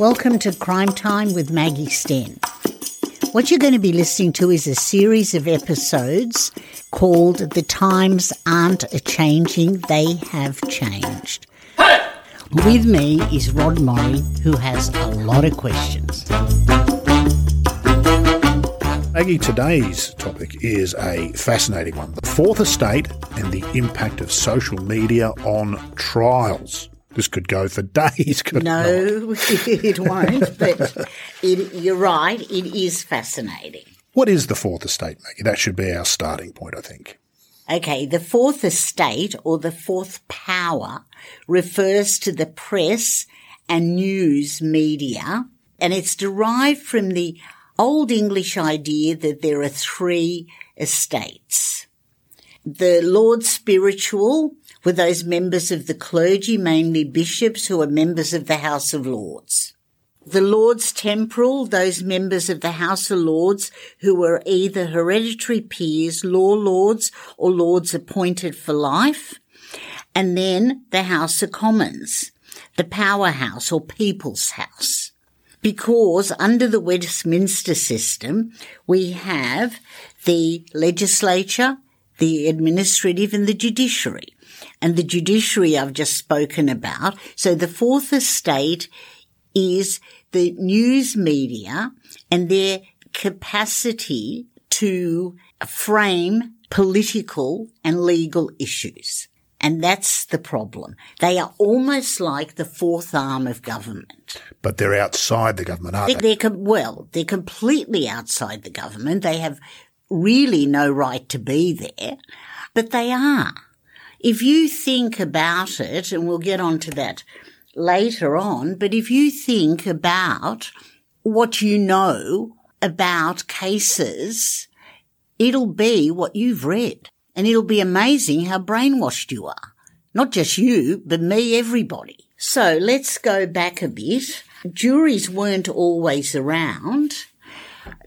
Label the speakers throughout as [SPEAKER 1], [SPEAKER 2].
[SPEAKER 1] Welcome to Crime Time with Maggie Sten. What you're going to be listening to is a series of episodes called The Times Aren't a Changing, They Have Changed. With me is Rod Morri, who has a lot of questions.
[SPEAKER 2] Maggie, today's topic is a fascinating one the fourth estate and the impact of social media on trials. This could go for days, could
[SPEAKER 1] No, it won't, but it, you're right, it is fascinating.
[SPEAKER 2] What is the fourth estate, Maggie? That should be our starting point, I think.
[SPEAKER 1] Okay, the fourth estate or the fourth power refers to the press and news media, and it's derived from the Old English idea that there are three estates. The Lord Spiritual were those members of the clergy, mainly bishops, who are members of the House of Lords. The Lords Temporal, those members of the House of Lords who were either hereditary peers, law lords, or lords appointed for life. And then the House of Commons, the powerhouse or people's house. Because under the Westminster system, we have the legislature, the administrative and the judiciary. And the judiciary I've just spoken about. So the fourth estate is the news media and their capacity to frame political and legal issues. And that's the problem. They are almost like the fourth arm of government.
[SPEAKER 2] But they're outside the government, aren't
[SPEAKER 1] They, com- well, they're completely outside the government. They have really no right to be there, but they are. If you think about it, and we'll get onto that later on, but if you think about what you know about cases, it'll be what you've read. And it'll be amazing how brainwashed you are. Not just you, but me, everybody. So let's go back a bit. Juries weren't always around.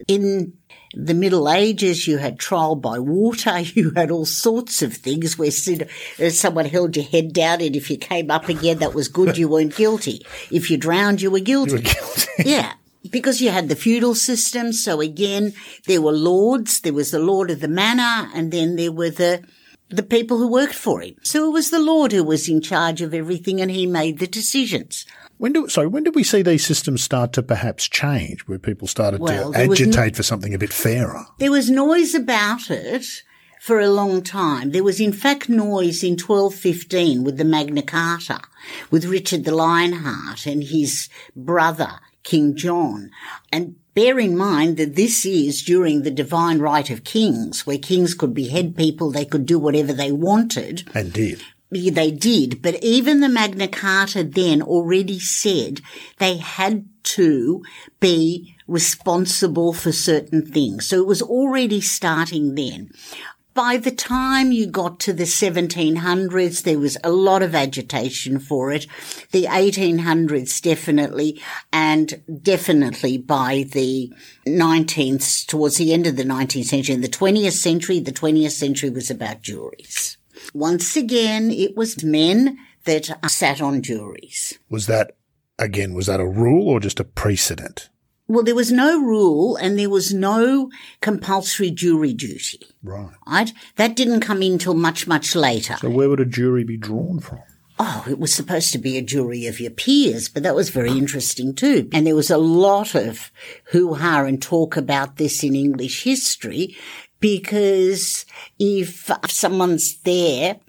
[SPEAKER 1] In the Middle Ages, you had trial by water, you had all sorts of things where uh, someone held your head down and if you came up again, that was good, you weren't guilty. If you drowned, you were guilty.
[SPEAKER 2] You were guilty.
[SPEAKER 1] yeah. Because you had the feudal system, so again, there were lords, there was the lord of the manor, and then there were the the people who worked for him. So it was the lord who was in charge of everything and he made the decisions.
[SPEAKER 2] When do, sorry, when did we see these systems start to perhaps change, where people started
[SPEAKER 1] Well,
[SPEAKER 2] to agitate for something a bit fairer?
[SPEAKER 1] There was noise about it for a long time. There was in fact noise in 1215 with the Magna Carta, with Richard the Lionheart and his brother, King John. And bear in mind that this is during the divine right of kings, where kings could behead people, they could do whatever they wanted.
[SPEAKER 2] And did.
[SPEAKER 1] They did, but even the Magna Carta then already said they had to be responsible for certain things. So it was already starting then. By the time you got to the 1700s, there was a lot of agitation for it. The 1800s definitely, and definitely by the 19th, towards the end of the 19th century. In the 20th century, the 20th century was about juries. Once again, it was men that sat on juries.
[SPEAKER 2] Was that, again, was that a rule or just a precedent?
[SPEAKER 1] Well, there was no rule and there was no compulsory jury duty,
[SPEAKER 2] Right.
[SPEAKER 1] right? That didn't come in till much, much later.
[SPEAKER 2] So where would a jury be drawn from?
[SPEAKER 1] Oh, it was supposed to be a jury of your peers, but that was very interesting too. And there was a lot of hoo-ha and talk about this in English history because if someone's there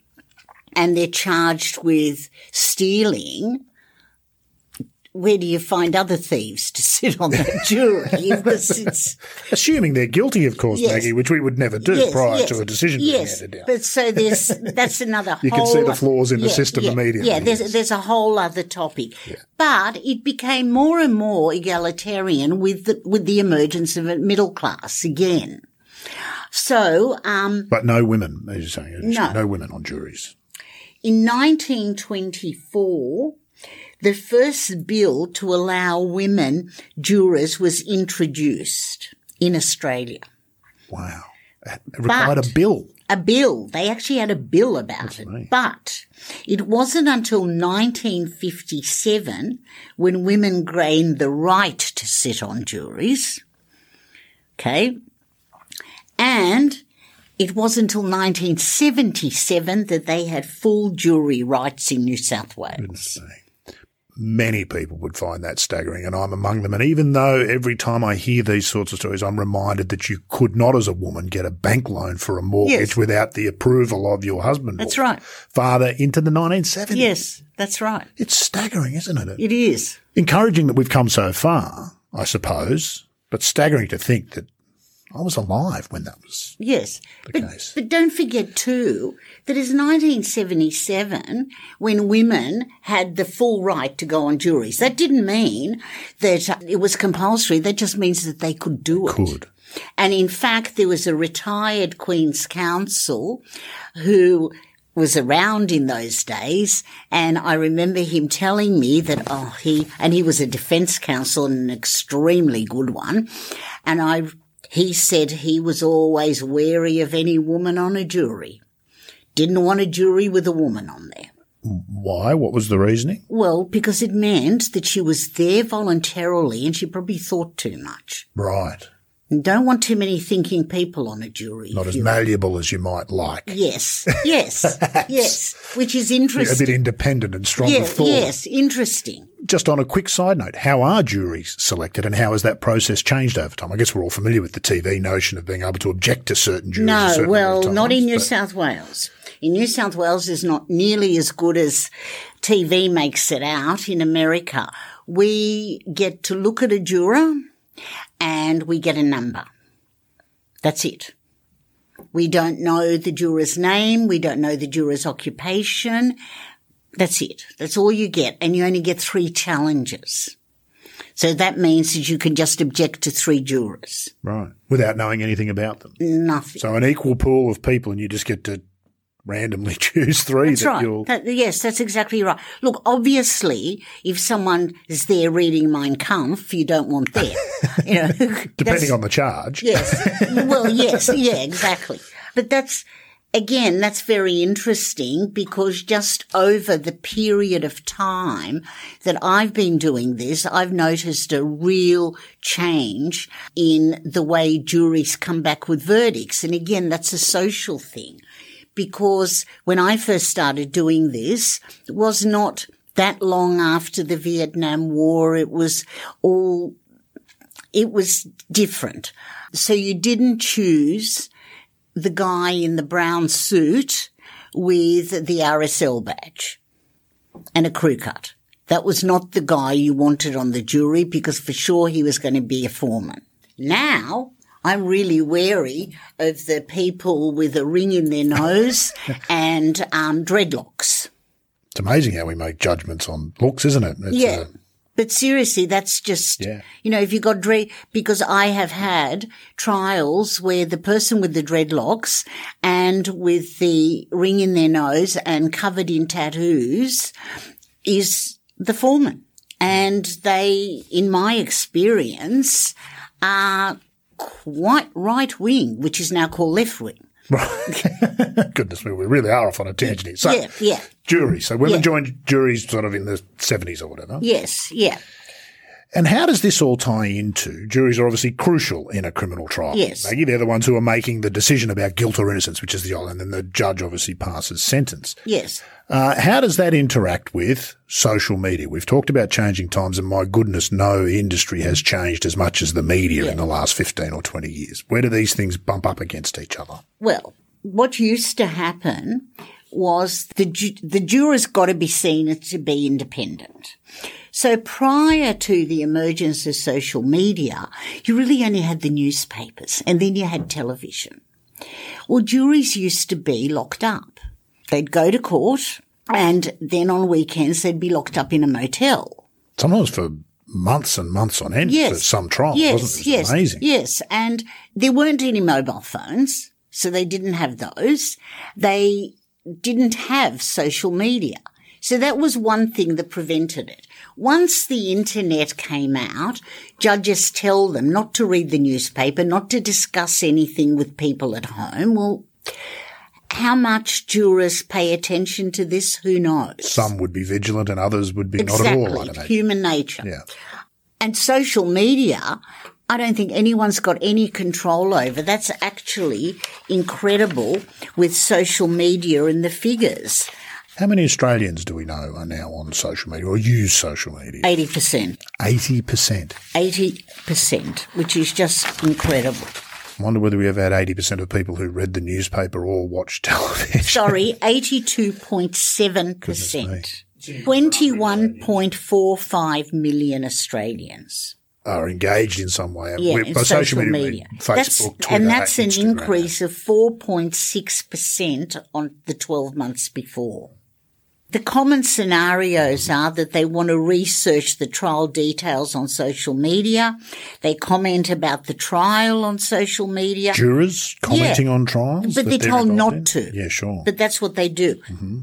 [SPEAKER 1] and they're charged with stealing, where do you find other thieves to sit on that jury?
[SPEAKER 2] Assuming they're guilty, of course,
[SPEAKER 1] Yes.
[SPEAKER 2] Maggie, which we would never do
[SPEAKER 1] yes,
[SPEAKER 2] prior
[SPEAKER 1] yes,
[SPEAKER 2] to a decision
[SPEAKER 1] yes,
[SPEAKER 2] being handed down.
[SPEAKER 1] But so there's that's another.
[SPEAKER 2] You can see the flaws in the system
[SPEAKER 1] yeah,
[SPEAKER 2] immediately,
[SPEAKER 1] Yeah, there's there's a whole other topic, but it became more and more egalitarian with the with the emergence of a middle class again. So, um,
[SPEAKER 2] But no women, as you're saying.
[SPEAKER 1] No.
[SPEAKER 2] No women on juries.
[SPEAKER 1] in 1924, the first bill to allow women jurors was introduced in Australia.
[SPEAKER 2] Wow. It required
[SPEAKER 1] But-
[SPEAKER 2] a bill.
[SPEAKER 1] a bill. They actually had a bill about it.
[SPEAKER 2] me.
[SPEAKER 1] But it wasn't until 1957 when women gained the right to sit on juries. Okay. And it wasn't until 1977 that they had full jury rights in New South Wales.
[SPEAKER 2] Many people would find that staggering, and I'm among them. And even though every time I hear these sorts of stories, I'm reminded that you could not, as a woman, get a bank loan for a mortgage
[SPEAKER 1] Yes.
[SPEAKER 2] without the approval of your husband.
[SPEAKER 1] That's
[SPEAKER 2] or
[SPEAKER 1] right.
[SPEAKER 2] Father into the 1970s.
[SPEAKER 1] Yes, that's right.
[SPEAKER 2] It's staggering, isn't it?
[SPEAKER 1] It is.
[SPEAKER 2] Encouraging that we've come so far, I suppose, but staggering to think that I was alive when that was
[SPEAKER 1] Yes.
[SPEAKER 2] the
[SPEAKER 1] But,
[SPEAKER 2] case.
[SPEAKER 1] but don't forget too that it's 1977 when women had the full right to go on juries. That didn't mean that uh, it was compulsory. That just means that they could do it.
[SPEAKER 2] Could.
[SPEAKER 1] And in fact, there was a retired Queen's Counsel who was around in those days. And I remember him telling me that, oh, he, and he was a defense counsel and an extremely good one. And I, he said he was always wary of any woman on a jury. Didn't want a jury with a woman on there.
[SPEAKER 2] Why? What was the reasoning?
[SPEAKER 1] Well, because it meant that she was there voluntarily and she probably thought too much.
[SPEAKER 2] Right.
[SPEAKER 1] And don't want too many thinking people on a jury.
[SPEAKER 2] Not as malleable as you might like.
[SPEAKER 1] Yes, yes, yes, which is interesting.
[SPEAKER 2] A bit independent and strong of
[SPEAKER 1] Yes,
[SPEAKER 2] thought.
[SPEAKER 1] yes, interesting.
[SPEAKER 2] Just on a quick side note, how are juries selected and how has that process changed over time? I guess we're all familiar with the TV notion of being able to object to certain juries.
[SPEAKER 1] No,
[SPEAKER 2] certain
[SPEAKER 1] well,
[SPEAKER 2] times,
[SPEAKER 1] not in New South Wales. In New South Wales is not nearly as good as TV makes it out in America. We get to look at a juror and we get a number. That's it. We don't know the juror's name. We don't know the juror's occupation. That's it. That's all you get. And you only get three challenges. So that means that you can just object to three jurors.
[SPEAKER 2] Right. Without knowing anything about them.
[SPEAKER 1] Nothing.
[SPEAKER 2] So an equal pool of people and you just get to randomly choose three
[SPEAKER 1] That's
[SPEAKER 2] that
[SPEAKER 1] right.
[SPEAKER 2] you'll.
[SPEAKER 1] That- yes, that's exactly right. Look, obviously, if someone is there reading Mein Kampf, you don't want there. You know,
[SPEAKER 2] Depending on the charge.
[SPEAKER 1] yes. Well, yes, yeah, exactly. But that's again, that's very interesting because just over the period of time that I've been doing this, I've noticed a real change in the way juries come back with verdicts. And again, that's a social thing because when I first started doing this, it was not that long after the Vietnam War. It was all, it was different. So you didn't choose the guy in the brown suit with the RSL badge and a crew cut. That was not the guy you wanted on the jury because for sure he was going to be a foreman. Now, I'm really wary of the people with a ring in their nose and um, dreadlocks.
[SPEAKER 2] It's amazing how we make judgments on looks, isn't it? It's,
[SPEAKER 1] Yeah.
[SPEAKER 2] uh,
[SPEAKER 1] But seriously, that's just,
[SPEAKER 2] Yeah.
[SPEAKER 1] you know, if you got dread, because I have had trials where the person with the dreadlocks and with the ring in their nose and covered in tattoos is the foreman. And they, in my experience, are quite right wing, which is now called left wing. Right.
[SPEAKER 2] Goodness me, we really are off on a tangent here. So,
[SPEAKER 1] Yeah, yeah,
[SPEAKER 2] jury. So women
[SPEAKER 1] Yeah.
[SPEAKER 2] joined juries sort of in the 70s or whatever.
[SPEAKER 1] yes, yeah.
[SPEAKER 2] And how does this all tie into? Juries are obviously crucial in a criminal trial.
[SPEAKER 1] Yes.
[SPEAKER 2] Maggie, they're the ones who are making the decision about guilt or innocence, which is the and then the judge obviously passes sentence.
[SPEAKER 1] Yes.
[SPEAKER 2] Uh, how does that interact with social media? We've talked about changing times, and my goodness, no industry has changed as much as the media in the last 15 or 20 years. Where do these things bump up against each other?
[SPEAKER 1] Well, what used to happen was the ju- the jurors got to be seen to be independent. So prior to the emergence of social media, you really only had the newspapers and then you had television. Well, juries used to be locked up. They'd go to court and then on weekends they'd be locked up in a motel.
[SPEAKER 2] Sometimes for months and months on end
[SPEAKER 1] Yes.
[SPEAKER 2] for some trials,
[SPEAKER 1] yes,
[SPEAKER 2] wasn't it? It was
[SPEAKER 1] yes,
[SPEAKER 2] amazing.
[SPEAKER 1] Yes, and there weren't any mobile phones, so they didn't have those. They didn't have social media. So that was one thing that prevented it. Once the internet came out, judges tell them not to read the newspaper, not to discuss anything with people at home. Well, How much jurors pay attention to this? Who knows?
[SPEAKER 2] Some would be vigilant and others would be
[SPEAKER 1] exactly.
[SPEAKER 2] not at all.
[SPEAKER 1] Human nature.
[SPEAKER 2] Yeah.
[SPEAKER 1] And social media, I don't think anyone's got any control over. That's actually incredible with social media and the figures.
[SPEAKER 2] How many Australians do we know are now on social media or use social media?
[SPEAKER 1] 80%.
[SPEAKER 2] 80%.
[SPEAKER 1] 80%, which is just incredible.
[SPEAKER 2] I wonder whether we ever had 80% of people who read the newspaper or watched television.
[SPEAKER 1] Sorry, 82.7%. 21.45 million Australians.
[SPEAKER 2] Are engaged in some way.
[SPEAKER 1] Yeah,
[SPEAKER 2] by
[SPEAKER 1] social,
[SPEAKER 2] we
[SPEAKER 1] media. that's,
[SPEAKER 2] Facebook, Twitter,
[SPEAKER 1] and that's an
[SPEAKER 2] Instagram.
[SPEAKER 1] increase of 4.6% on the 12 months before. The common scenarios are that they want to research the trial details on social media. They comment about the trial on social media.
[SPEAKER 2] Jurors commenting on trials?
[SPEAKER 1] But
[SPEAKER 2] that
[SPEAKER 1] they're told not
[SPEAKER 2] in?
[SPEAKER 1] to.
[SPEAKER 2] Yeah, sure.
[SPEAKER 1] But that's what they do. Mm-hmm.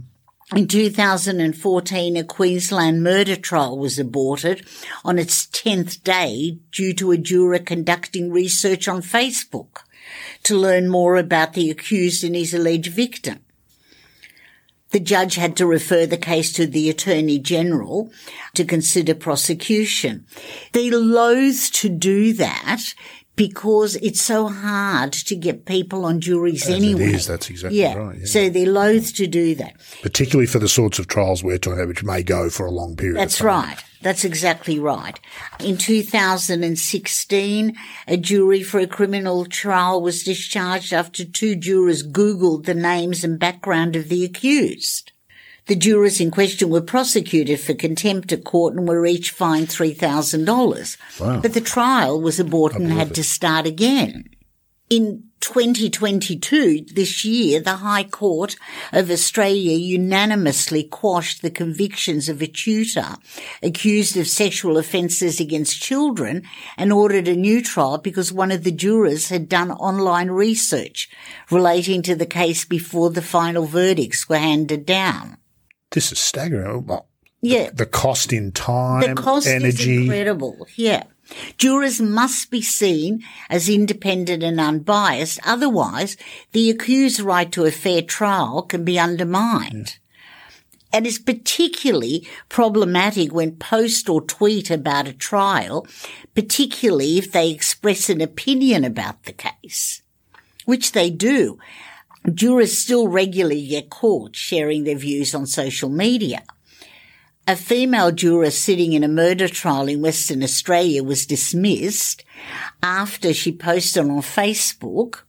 [SPEAKER 1] In 2014, a Queensland murder trial was aborted on its 10th day due to a juror conducting research on Facebook to learn more about the accused and his alleged victim. The judge had to refer the case to the Attorney General to consider prosecution. They loathe to do that because it's so hard to get people on juries
[SPEAKER 2] As
[SPEAKER 1] anyway.
[SPEAKER 2] It is, that's exactly
[SPEAKER 1] yeah.
[SPEAKER 2] right. Yeah.
[SPEAKER 1] So they're loath to do that.
[SPEAKER 2] Particularly for the sorts of trials we're talking about, which may go for a long period
[SPEAKER 1] That's right. That's exactly right. In 2016, a jury for a criminal trial was discharged after two jurors Googled the names and background of the accused. The jurors in question were prosecuted for contempt of court and were each fined $3,000.
[SPEAKER 2] Wow.
[SPEAKER 1] But the trial was aborted and had to start again. In 2022, this year, the High Court of Australia unanimously quashed the convictions of a tutor accused of sexual offences against children and ordered a new trial because one of the jurors had done online research relating to the case before the final verdicts were handed down.
[SPEAKER 2] This is staggering. Oh, well,
[SPEAKER 1] Yeah.
[SPEAKER 2] the cost in time,
[SPEAKER 1] The cost is incredible. Yeah. Jurors must be seen as independent and unbiased. Otherwise, the accused's right to a fair trial can be undermined. And it's particularly problematic when post or tweet about a trial, particularly if they express an opinion about the case, which they do. Jurors still regularly get caught sharing their views on social media. A female juror sitting in a murder trial in Western Australia was dismissed after she posted on Facebook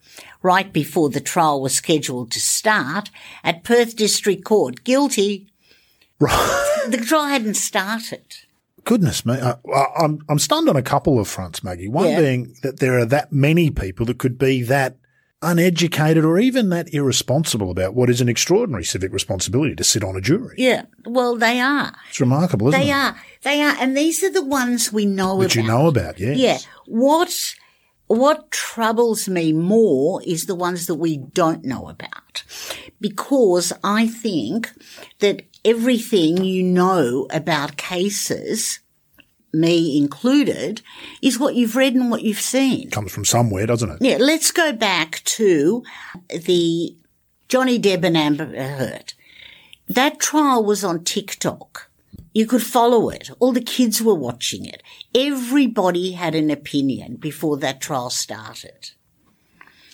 [SPEAKER 1] right before the trial was scheduled to start at Perth District Court, guilty.
[SPEAKER 2] Right.
[SPEAKER 1] The trial hadn't started.
[SPEAKER 2] Goodness me. I, I- I'm, I'm stunned on a couple of fronts, Maggie. One
[SPEAKER 1] Yeah.
[SPEAKER 2] being that there are that many people that could be that uneducated or even that irresponsible about what is an extraordinary civic responsibility to sit on a jury.
[SPEAKER 1] Yeah, well, they are.
[SPEAKER 2] It's remarkable, isn't
[SPEAKER 1] They
[SPEAKER 2] it?
[SPEAKER 1] They are. They are. And these are the ones we know
[SPEAKER 2] That
[SPEAKER 1] about.
[SPEAKER 2] you know about, yes.
[SPEAKER 1] Yeah. What what troubles me more is the ones that we don't know about. Because I think that everything you know about cases, me included, is what you've read and what you've seen.
[SPEAKER 2] Comes from somewhere, doesn't it?
[SPEAKER 1] Yeah, let's go back to the Johnny Depp and Amber Heard. That trial was on TikTok. You could follow it. All the kids were watching it. Everybody had an opinion before that trial started.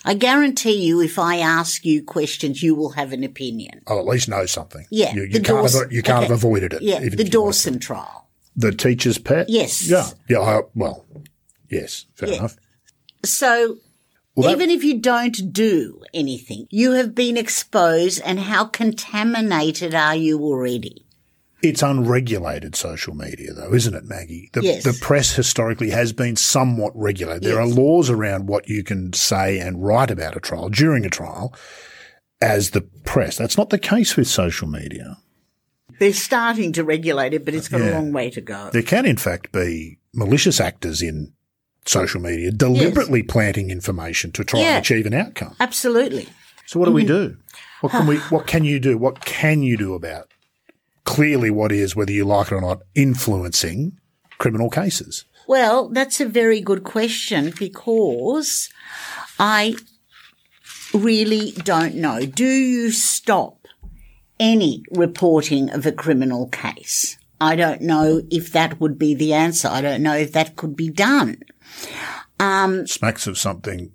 [SPEAKER 1] I guarantee you, if I ask you questions, you will have an opinion.
[SPEAKER 2] I'll at least know something.
[SPEAKER 1] Yeah,
[SPEAKER 2] You, you can't,
[SPEAKER 1] Dawson-
[SPEAKER 2] have, you can't
[SPEAKER 1] okay.
[SPEAKER 2] have avoided it.
[SPEAKER 1] Yeah, the
[SPEAKER 2] if you wanted
[SPEAKER 1] Dawson trial.
[SPEAKER 2] The teacher's pet?
[SPEAKER 1] Yes.
[SPEAKER 2] Yeah. Yeah. I, well, yes. Fair
[SPEAKER 1] Yeah.
[SPEAKER 2] enough.
[SPEAKER 1] So
[SPEAKER 2] Well, that-
[SPEAKER 1] even if you don't do anything, you have been exposed and how contaminated are you already?
[SPEAKER 2] It's unregulated social media, though, isn't it, Maggie? The,
[SPEAKER 1] Yes.
[SPEAKER 2] the press historically has been somewhat regulated. There
[SPEAKER 1] Yes.
[SPEAKER 2] are laws around what you can say and write about a trial during a trial as the press. That's not the case with social media.
[SPEAKER 1] They're starting to regulate it, but it's got a long way to go.
[SPEAKER 2] There can, in fact, be malicious actors in social media deliberately planting information to try
[SPEAKER 1] Yeah.
[SPEAKER 2] and achieve an outcome.
[SPEAKER 1] Absolutely.
[SPEAKER 2] So what do we
[SPEAKER 1] Mm-hmm.
[SPEAKER 2] do? What can we, what can you do? What can you do about clearly what is, whether you like it or not, influencing criminal cases?
[SPEAKER 1] Well, that's a very good question because I really don't know. Do you stop any reporting of a criminal case? I don't know if that would be the answer. I don't know if that could be done.
[SPEAKER 2] Um, Smacks of something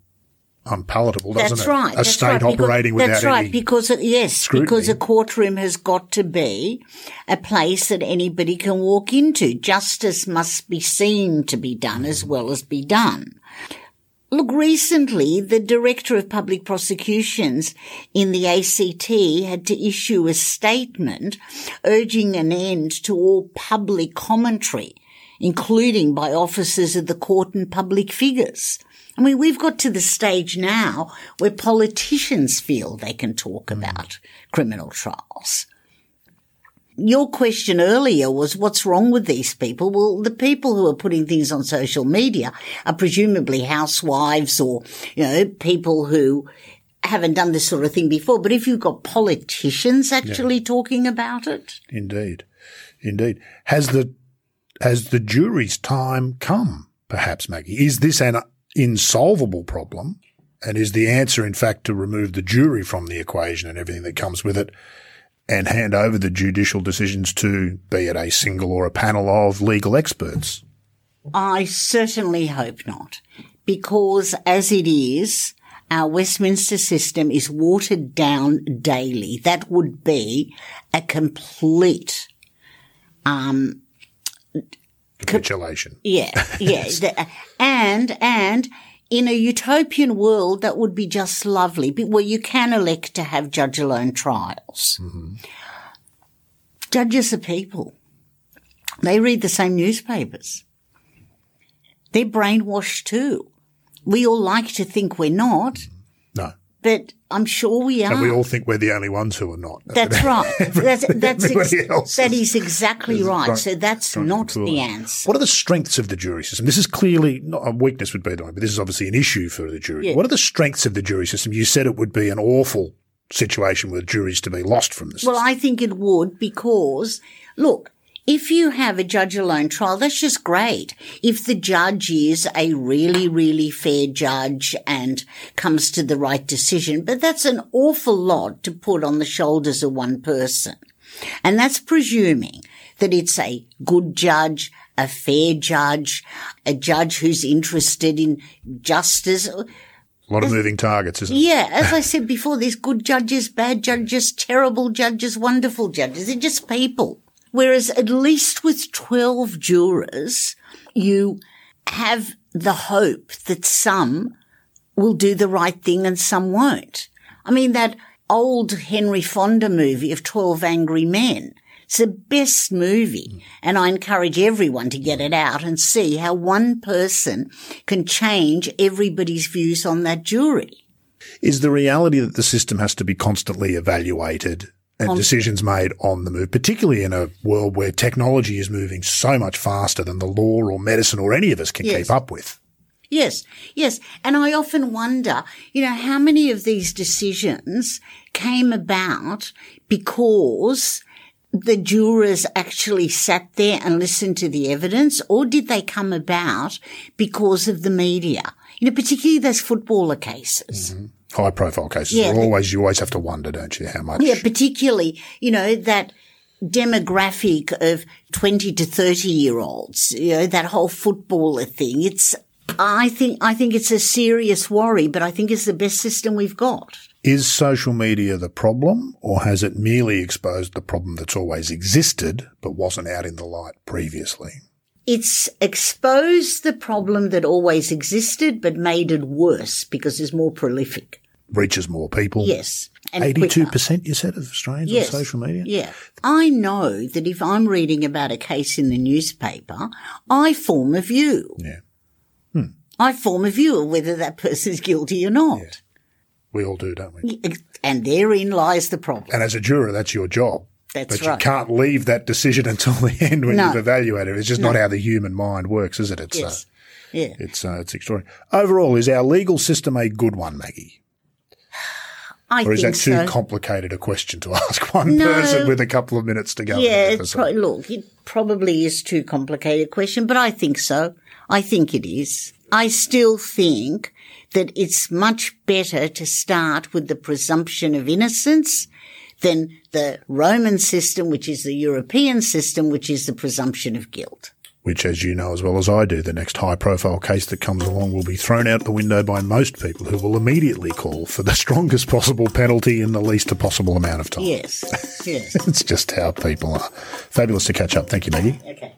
[SPEAKER 2] unpalatable, doesn't
[SPEAKER 1] That's
[SPEAKER 2] it?
[SPEAKER 1] right.
[SPEAKER 2] A
[SPEAKER 1] that's
[SPEAKER 2] state
[SPEAKER 1] right, because-
[SPEAKER 2] operating without
[SPEAKER 1] That's right, because yes,
[SPEAKER 2] scrutiny.
[SPEAKER 1] because a courtroom has got to be a place that anybody can walk into. Justice must be seen to be done as well as be done. Look, recently, the Director of Public Prosecutions in the ACT had to issue a statement urging an end to all public commentary, including by officers of the court and public figures. I mean, we've got to the stage now where politicians feel they can talk mm. about criminal trials. Your question earlier was what's wrong with these people? Well, the people who are putting things on social media are presumably housewives or, you know, people who haven't done this sort of thing before. But if you've got politicians actually talking about it,
[SPEAKER 2] Indeed. Indeed. Has the, has the jury's time come, perhaps, Maggie? Is this an insolvable problem? And is the answer, in fact, to remove the jury from the equation and everything that comes with it and hand over the judicial decisions to, be it a single or a panel of legal experts?
[SPEAKER 1] I certainly hope not. Because as it is, our Westminster system is watered down daily. That would be a complete um,
[SPEAKER 2] Capitulation.
[SPEAKER 1] Yeah, yeah. And, and in a utopian world, that would be just lovely, but where you can elect to have judge alone trials. Mm-hmm. Judges are people. They read the same newspapers. They're brainwashed too. We all like to think we're not,
[SPEAKER 2] No.
[SPEAKER 1] But I'm sure we are.
[SPEAKER 2] And we all think we're the only ones who are not.
[SPEAKER 1] That's right. That's, that's ex- that
[SPEAKER 2] is-
[SPEAKER 1] is exactly right.
[SPEAKER 2] drunk-
[SPEAKER 1] So that's not the answer.
[SPEAKER 2] What are the strengths of the jury system? This is clearly not a weakness would be the one, but this is obviously an issue for the jury.
[SPEAKER 1] Yeah.
[SPEAKER 2] What are the strengths of the jury system? You said it would be an awful situation with juries to be lost from the system.
[SPEAKER 1] Well, I think it would because, look, if you have a judge alone trial, that's just great. If the judge is a really, really fair judge and comes to the right decision, but that's an awful lot to put on the shoulders of one person. And that's presuming that it's a good judge, a fair judge, a judge who's interested in justice.
[SPEAKER 2] a lot of moving targets, isn't it?
[SPEAKER 1] Yeah, as I said before, there's good judges, bad judges, terrible judges, wonderful judges. They're just people. Whereas at least with 12 jurors, you have the hope that some will do the right thing and some won't. I mean, that old Henry Fonda movie of 12 Angry Men. It's the best movie. And I encourage everyone to get it out and see how one person can change everybody's views on that jury.
[SPEAKER 2] Is the reality that the system has to be constantly evaluated and decisions made on the move, particularly in a world where technology is moving so much faster than the law or medicine or any of us can
[SPEAKER 1] Yes.
[SPEAKER 2] keep up with?
[SPEAKER 1] Yes, yes. And I often wonder, you know, how many of these decisions came about because the jurors actually sat there and listened to the evidence, or did they come about because of the media? You know, particularly those footballer cases. Mm-hmm.
[SPEAKER 2] High profile cases
[SPEAKER 1] Yeah,
[SPEAKER 2] are always, you always have to wonder, don't you, how much?
[SPEAKER 1] Yeah, particularly, you know, that demographic of 20 to 30 year olds, you know, that whole footballer thing. It's, I think, I think it's a serious worry, but I think it's the best system we've got.
[SPEAKER 2] Is social media the problem or has it merely exposed the problem that's always existed but wasn't out in the light previously?
[SPEAKER 1] It's exposed the problem that always existed, but made it worse because it's more prolific.
[SPEAKER 2] Reaches more people.
[SPEAKER 1] Yes.
[SPEAKER 2] 82% you said of Australians
[SPEAKER 1] Yes.
[SPEAKER 2] on social media?
[SPEAKER 1] Yeah. I know that if I'm reading about a case in the newspaper, I form a view.
[SPEAKER 2] Yeah.
[SPEAKER 1] I form a view of whether that person is guilty or not.
[SPEAKER 2] We all do, don't we?
[SPEAKER 1] And therein lies the problem.
[SPEAKER 2] And as a juror, that's your job.
[SPEAKER 1] That's
[SPEAKER 2] but
[SPEAKER 1] right.
[SPEAKER 2] you can't leave that decision until the end when
[SPEAKER 1] No.
[SPEAKER 2] you've evaluated it. It's just not how the human mind works, is it? It's,
[SPEAKER 1] Yes.
[SPEAKER 2] uh,
[SPEAKER 1] Yeah.
[SPEAKER 2] it's, uh, it's extraordinary. Overall, is our legal system a good one, Maggie?
[SPEAKER 1] I
[SPEAKER 2] Or is that too
[SPEAKER 1] so.
[SPEAKER 2] complicated a question to ask one
[SPEAKER 1] No.
[SPEAKER 2] person with a couple of minutes to go?
[SPEAKER 1] Yeah, it's pro- look, it probably is too complicated a question, but I think so. I think it is. I still think that it's much better to start with the presumption of innocence than the Roman system, which is the European system, which is the presumption of guilt.
[SPEAKER 2] Which, as you know as well as I do, the next high profile case that comes along will be thrown out the window by most people who will immediately call for the strongest possible penalty in the least possible amount of time.
[SPEAKER 1] Yes, yes.
[SPEAKER 2] It's just how people are. Fabulous to catch up. Thank you, Maggie.
[SPEAKER 1] Okay.